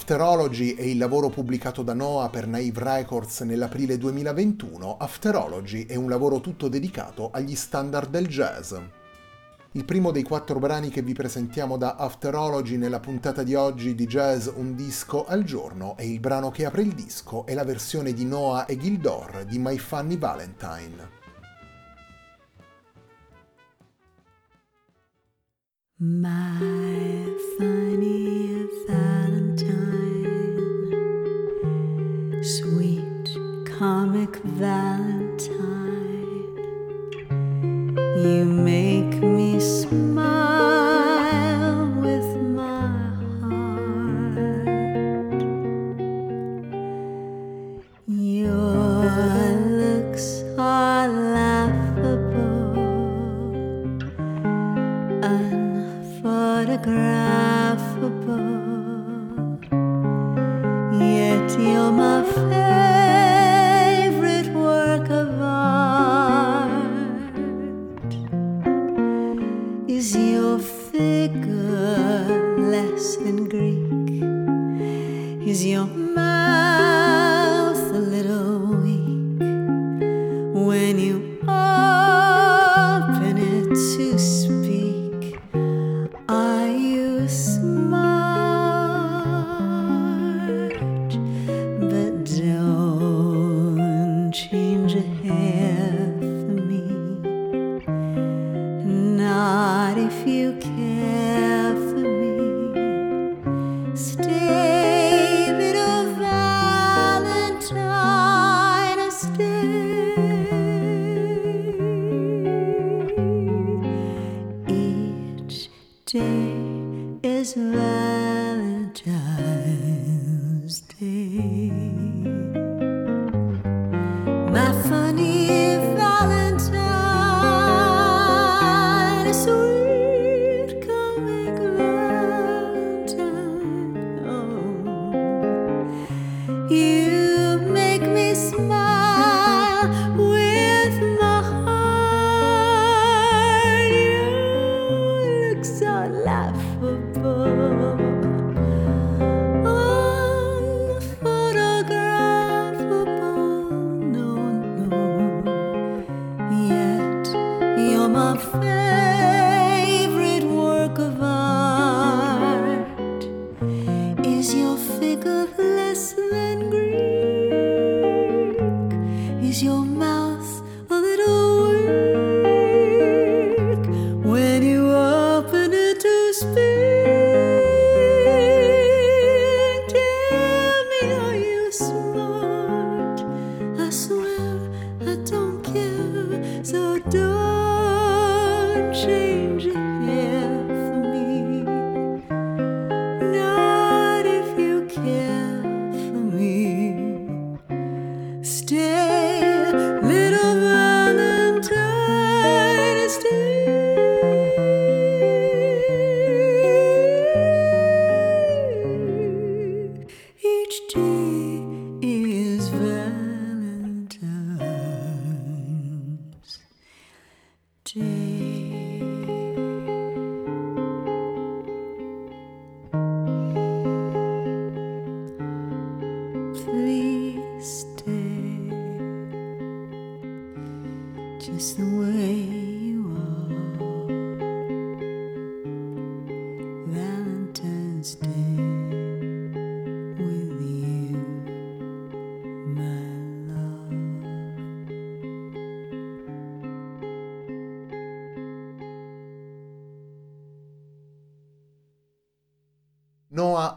Afterology è il lavoro pubblicato da Noah per Naive Records nell'aprile 2021. Afterology è un lavoro tutto dedicato agli standard del jazz. Il primo dei quattro brani che vi presentiamo da Afterology nella puntata di oggi di Jazz Un disco al giorno è il brano che apre il disco e la versione di Noah e Gildor di My Funny Valentine. My funny that your figure less than Greek? Is your mouth is Valentine's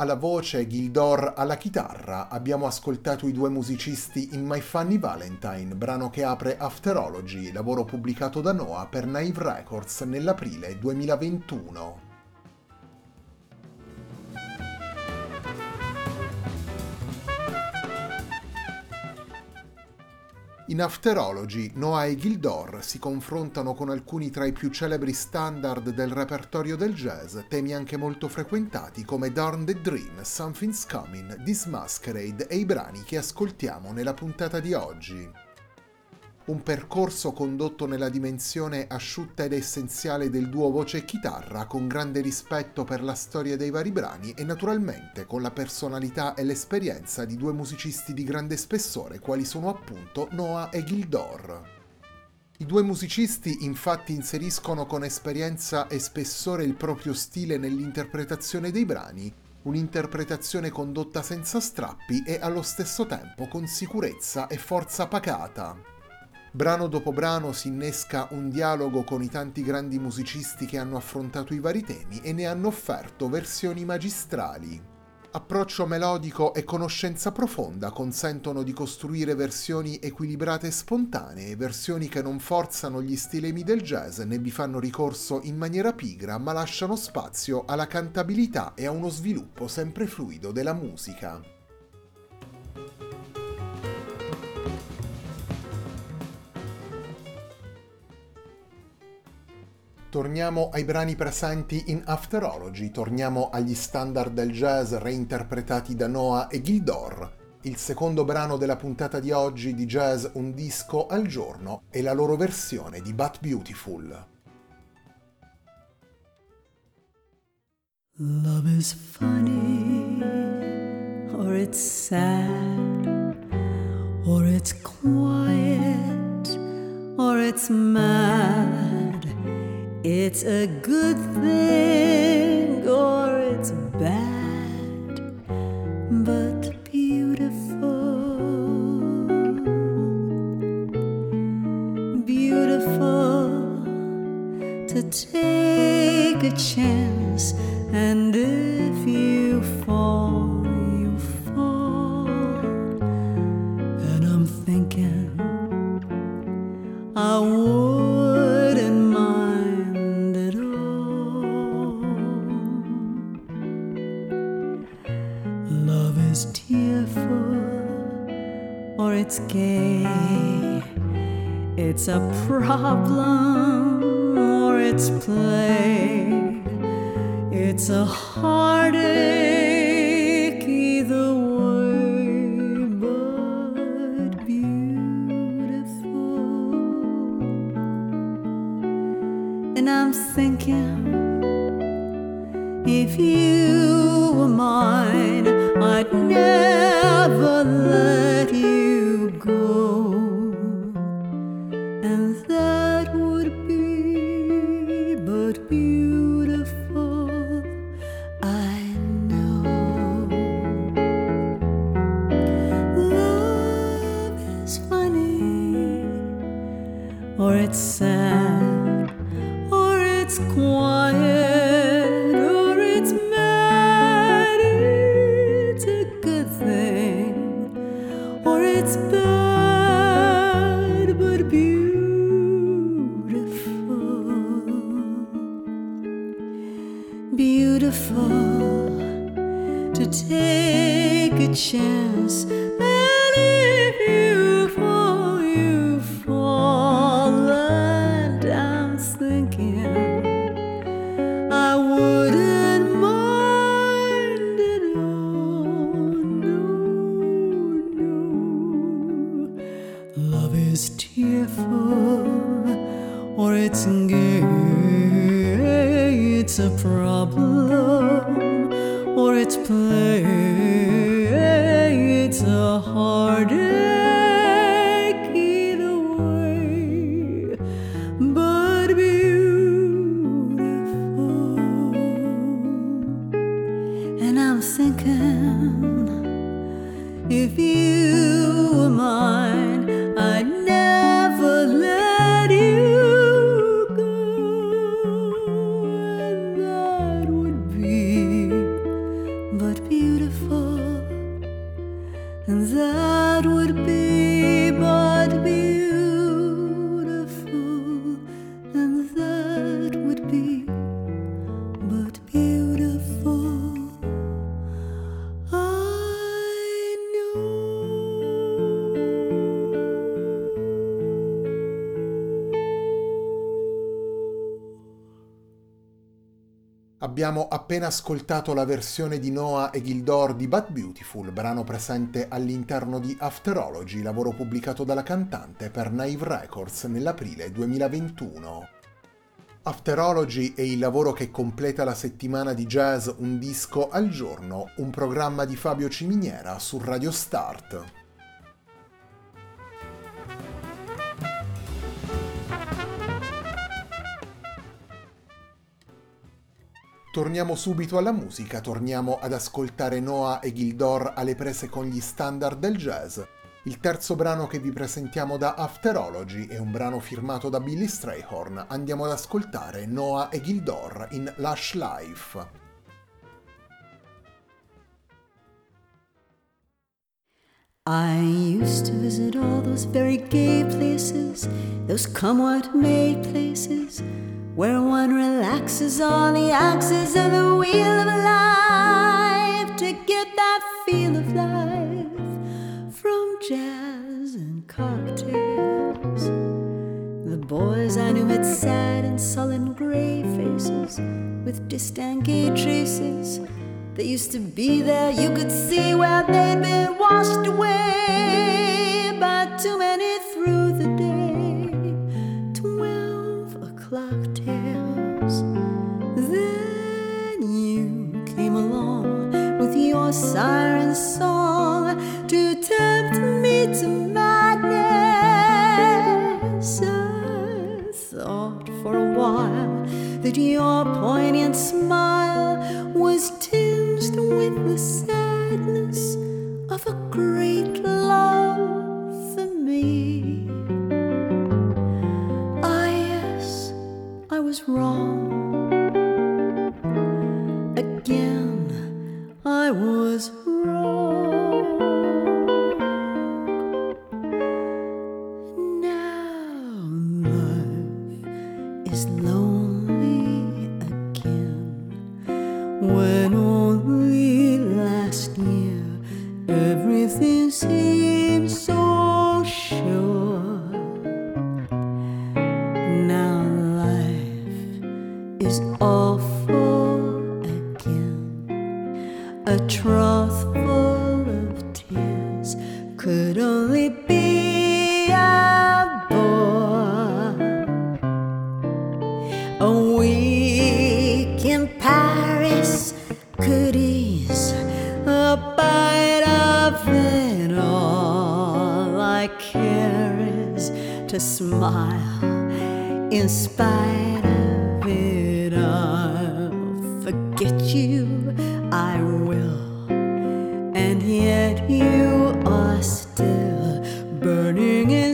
alla voce, Gildor alla chitarra, abbiamo ascoltato i due musicisti in My Funny Valentine, brano che apre Afterology, lavoro pubblicato da Noah per Naive Records nell'aprile 2021. In Afterology, Noah e Gildor si confrontano con alcuni tra i più celebri standard del repertorio del jazz, temi anche molto frequentati come Darn the Dream, Something's Coming, This Masquerade e i brani che ascoltiamo nella puntata di oggi un percorso condotto nella dimensione asciutta ed essenziale del duo voce e chitarra, con grande rispetto per la storia dei vari brani e naturalmente con la personalità e l'esperienza di due musicisti di grande spessore, quali sono appunto Noah e Gildor. I due musicisti infatti inseriscono con esperienza e spessore il proprio stile nell'interpretazione dei brani, un'interpretazione condotta senza strappi e allo stesso tempo con sicurezza e forza pacata. Brano dopo brano si innesca un dialogo con i tanti grandi musicisti che hanno affrontato i vari temi e ne hanno offerto versioni magistrali. Approccio melodico e conoscenza profonda consentono di costruire versioni equilibrate e spontanee, versioni che non forzano gli stilemi del jazz né vi fanno ricorso in maniera pigra, ma lasciano spazio alla cantabilità e a uno sviluppo sempre fluido della musica. Torniamo ai brani presenti in Afterology, torniamo agli standard del jazz reinterpretati da Noah e Gildor. Il secondo brano della puntata di oggi di Jazz Un disco al giorno è la loro versione di But Beautiful. Love is funny, or it's sad, or it's quiet, or it's mad. It's a good thing or it's bad, but beautiful. Beautiful to take a chance, and if you fall, gay. It's a problem or it's play. It's a heartache either way, but beautiful. And I'm thinking, if you were mine, I'd never let you it's bad, or it's play. Abbiamo appena ascoltato la versione di Noah e Gildor di But Beautiful, brano presente all'interno di Afterology, lavoro pubblicato dalla cantante per Naive Records nell'aprile 2021. Afterology è il lavoro che completa la settimana di jazz Un disco al giorno, un programma di Fabio Ciminiera su Radio Start. Torniamo subito alla musica, torniamo ad ascoltare Noah e Gildor alle prese con gli standard del jazz. Il terzo brano che vi presentiamo da Afterology è un brano firmato da Billy Strayhorn. Andiamo ad ascoltare Noah e Gildor in Lush Life. I used to visit all those very gay places, those come what may places, where one relaxes on the axis of the wheel of life to get that feel of life from jazz and cocktails. The boys I knew had sad and sullen gray faces with distant gay traces. They used to be there, you could see where they'd been washed away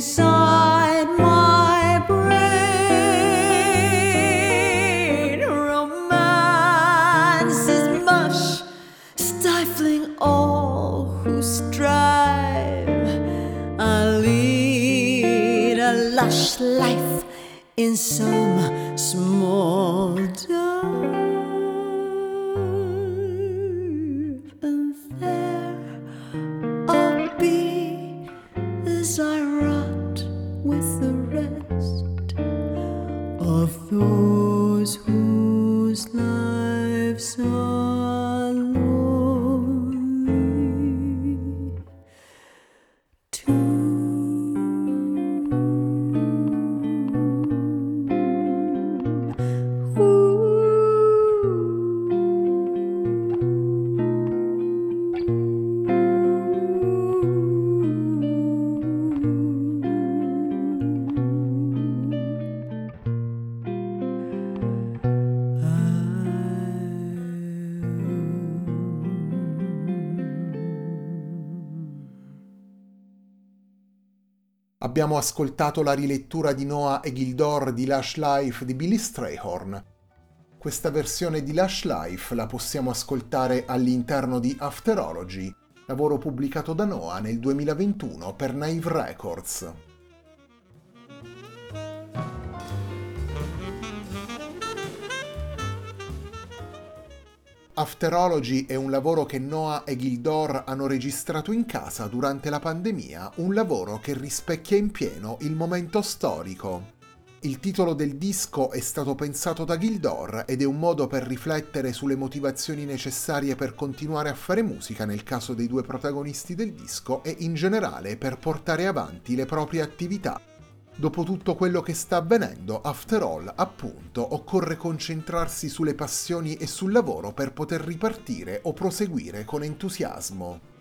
song. Abbiamo ascoltato la rilettura di Noah e Gildor di Lush Life di Billy Strayhorn. Questa versione di Lush Life la possiamo ascoltare all'interno di Afterology, lavoro pubblicato da Noah nel 2021 per Naive Records. Afterology è un lavoro che Noah e Gildor hanno registrato in casa durante la pandemia, un lavoro che rispecchia in pieno il momento storico. Il titolo del disco è stato pensato da Gildor ed è un modo per riflettere sulle motivazioni necessarie per continuare a fare musica nel caso dei due protagonisti del disco e in generale per portare avanti le proprie attività Dopo tutto quello che sta avvenendo, after all, appunto, occorre concentrarsi sulle passioni e sul lavoro per poter ripartire o proseguire con entusiasmo.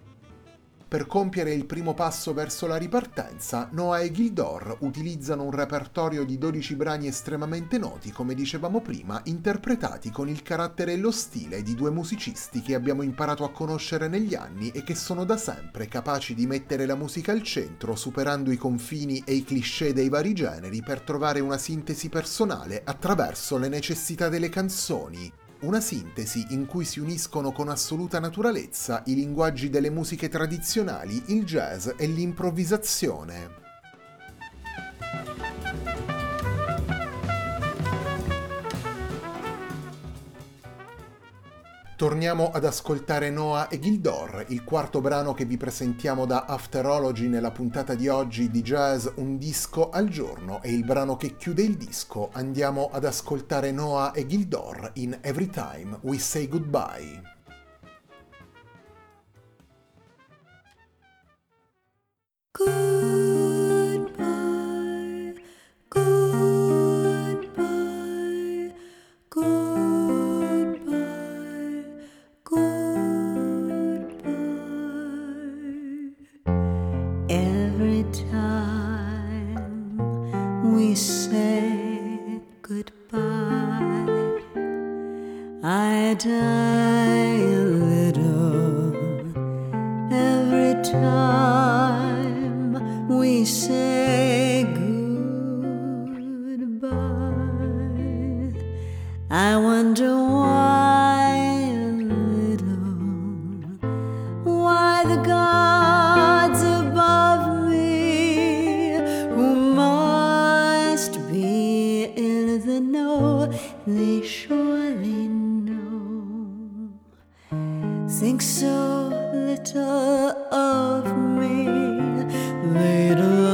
Per compiere il primo passo verso la ripartenza, Noah e Gildor utilizzano un repertorio di 12 brani estremamente noti, come dicevamo prima, interpretati con il carattere e lo stile di due musicisti che abbiamo imparato a conoscere negli anni e che sono da sempre capaci di mettere la musica al centro, superando i confini e i cliché dei vari generi per trovare una sintesi personale attraverso le necessità delle canzoni, una sintesi in cui si uniscono con assoluta naturalezza i linguaggi delle musiche tradizionali, il jazz e l'improvvisazione. Torniamo ad ascoltare Noah e Gildor, il quarto brano che vi presentiamo da Afterology nella puntata di oggi di Jazz Un disco al giorno e il brano che chiude il disco. Andiamo ad ascoltare Noah e Gildor in Every Time We Say Goodbye. Good. think so little of me, little.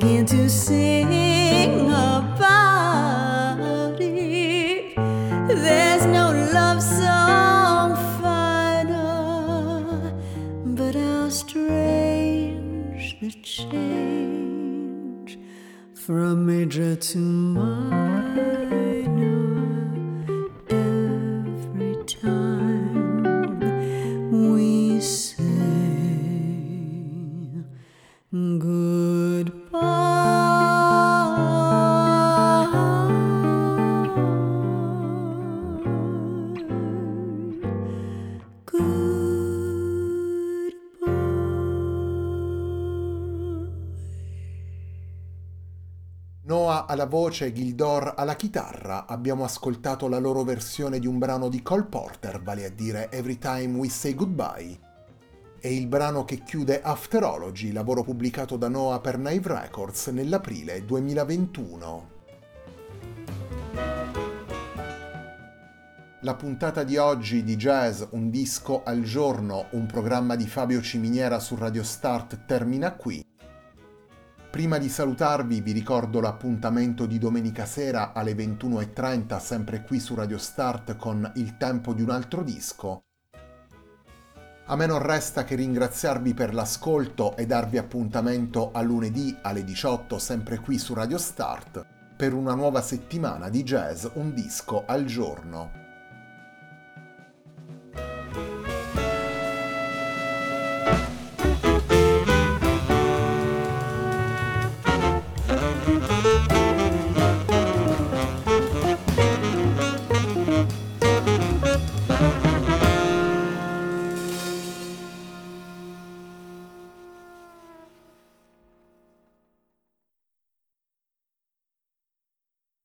begin to sing about it. There's no love song finer, but how strange the change from major to alla voce, Gildor alla chitarra, abbiamo ascoltato la loro versione di un brano di Cole Porter, vale a dire Every Time We Say Goodbye. È il brano che chiude Afterology, lavoro pubblicato da Noah per Naive Records nell'aprile 2021. La puntata di oggi di Jazz Un disco al giorno, un programma di Fabio Ciminiera su Radio Start termina qui. Prima di salutarvi vi ricordo l'appuntamento di domenica sera alle 21.30 sempre qui su Radio Start con Il tempo di un altro disco. A me non resta che ringraziarvi per l'ascolto e darvi appuntamento a lunedì alle 18 sempre qui su Radio Start per una nuova settimana di jazz un disco al giorno.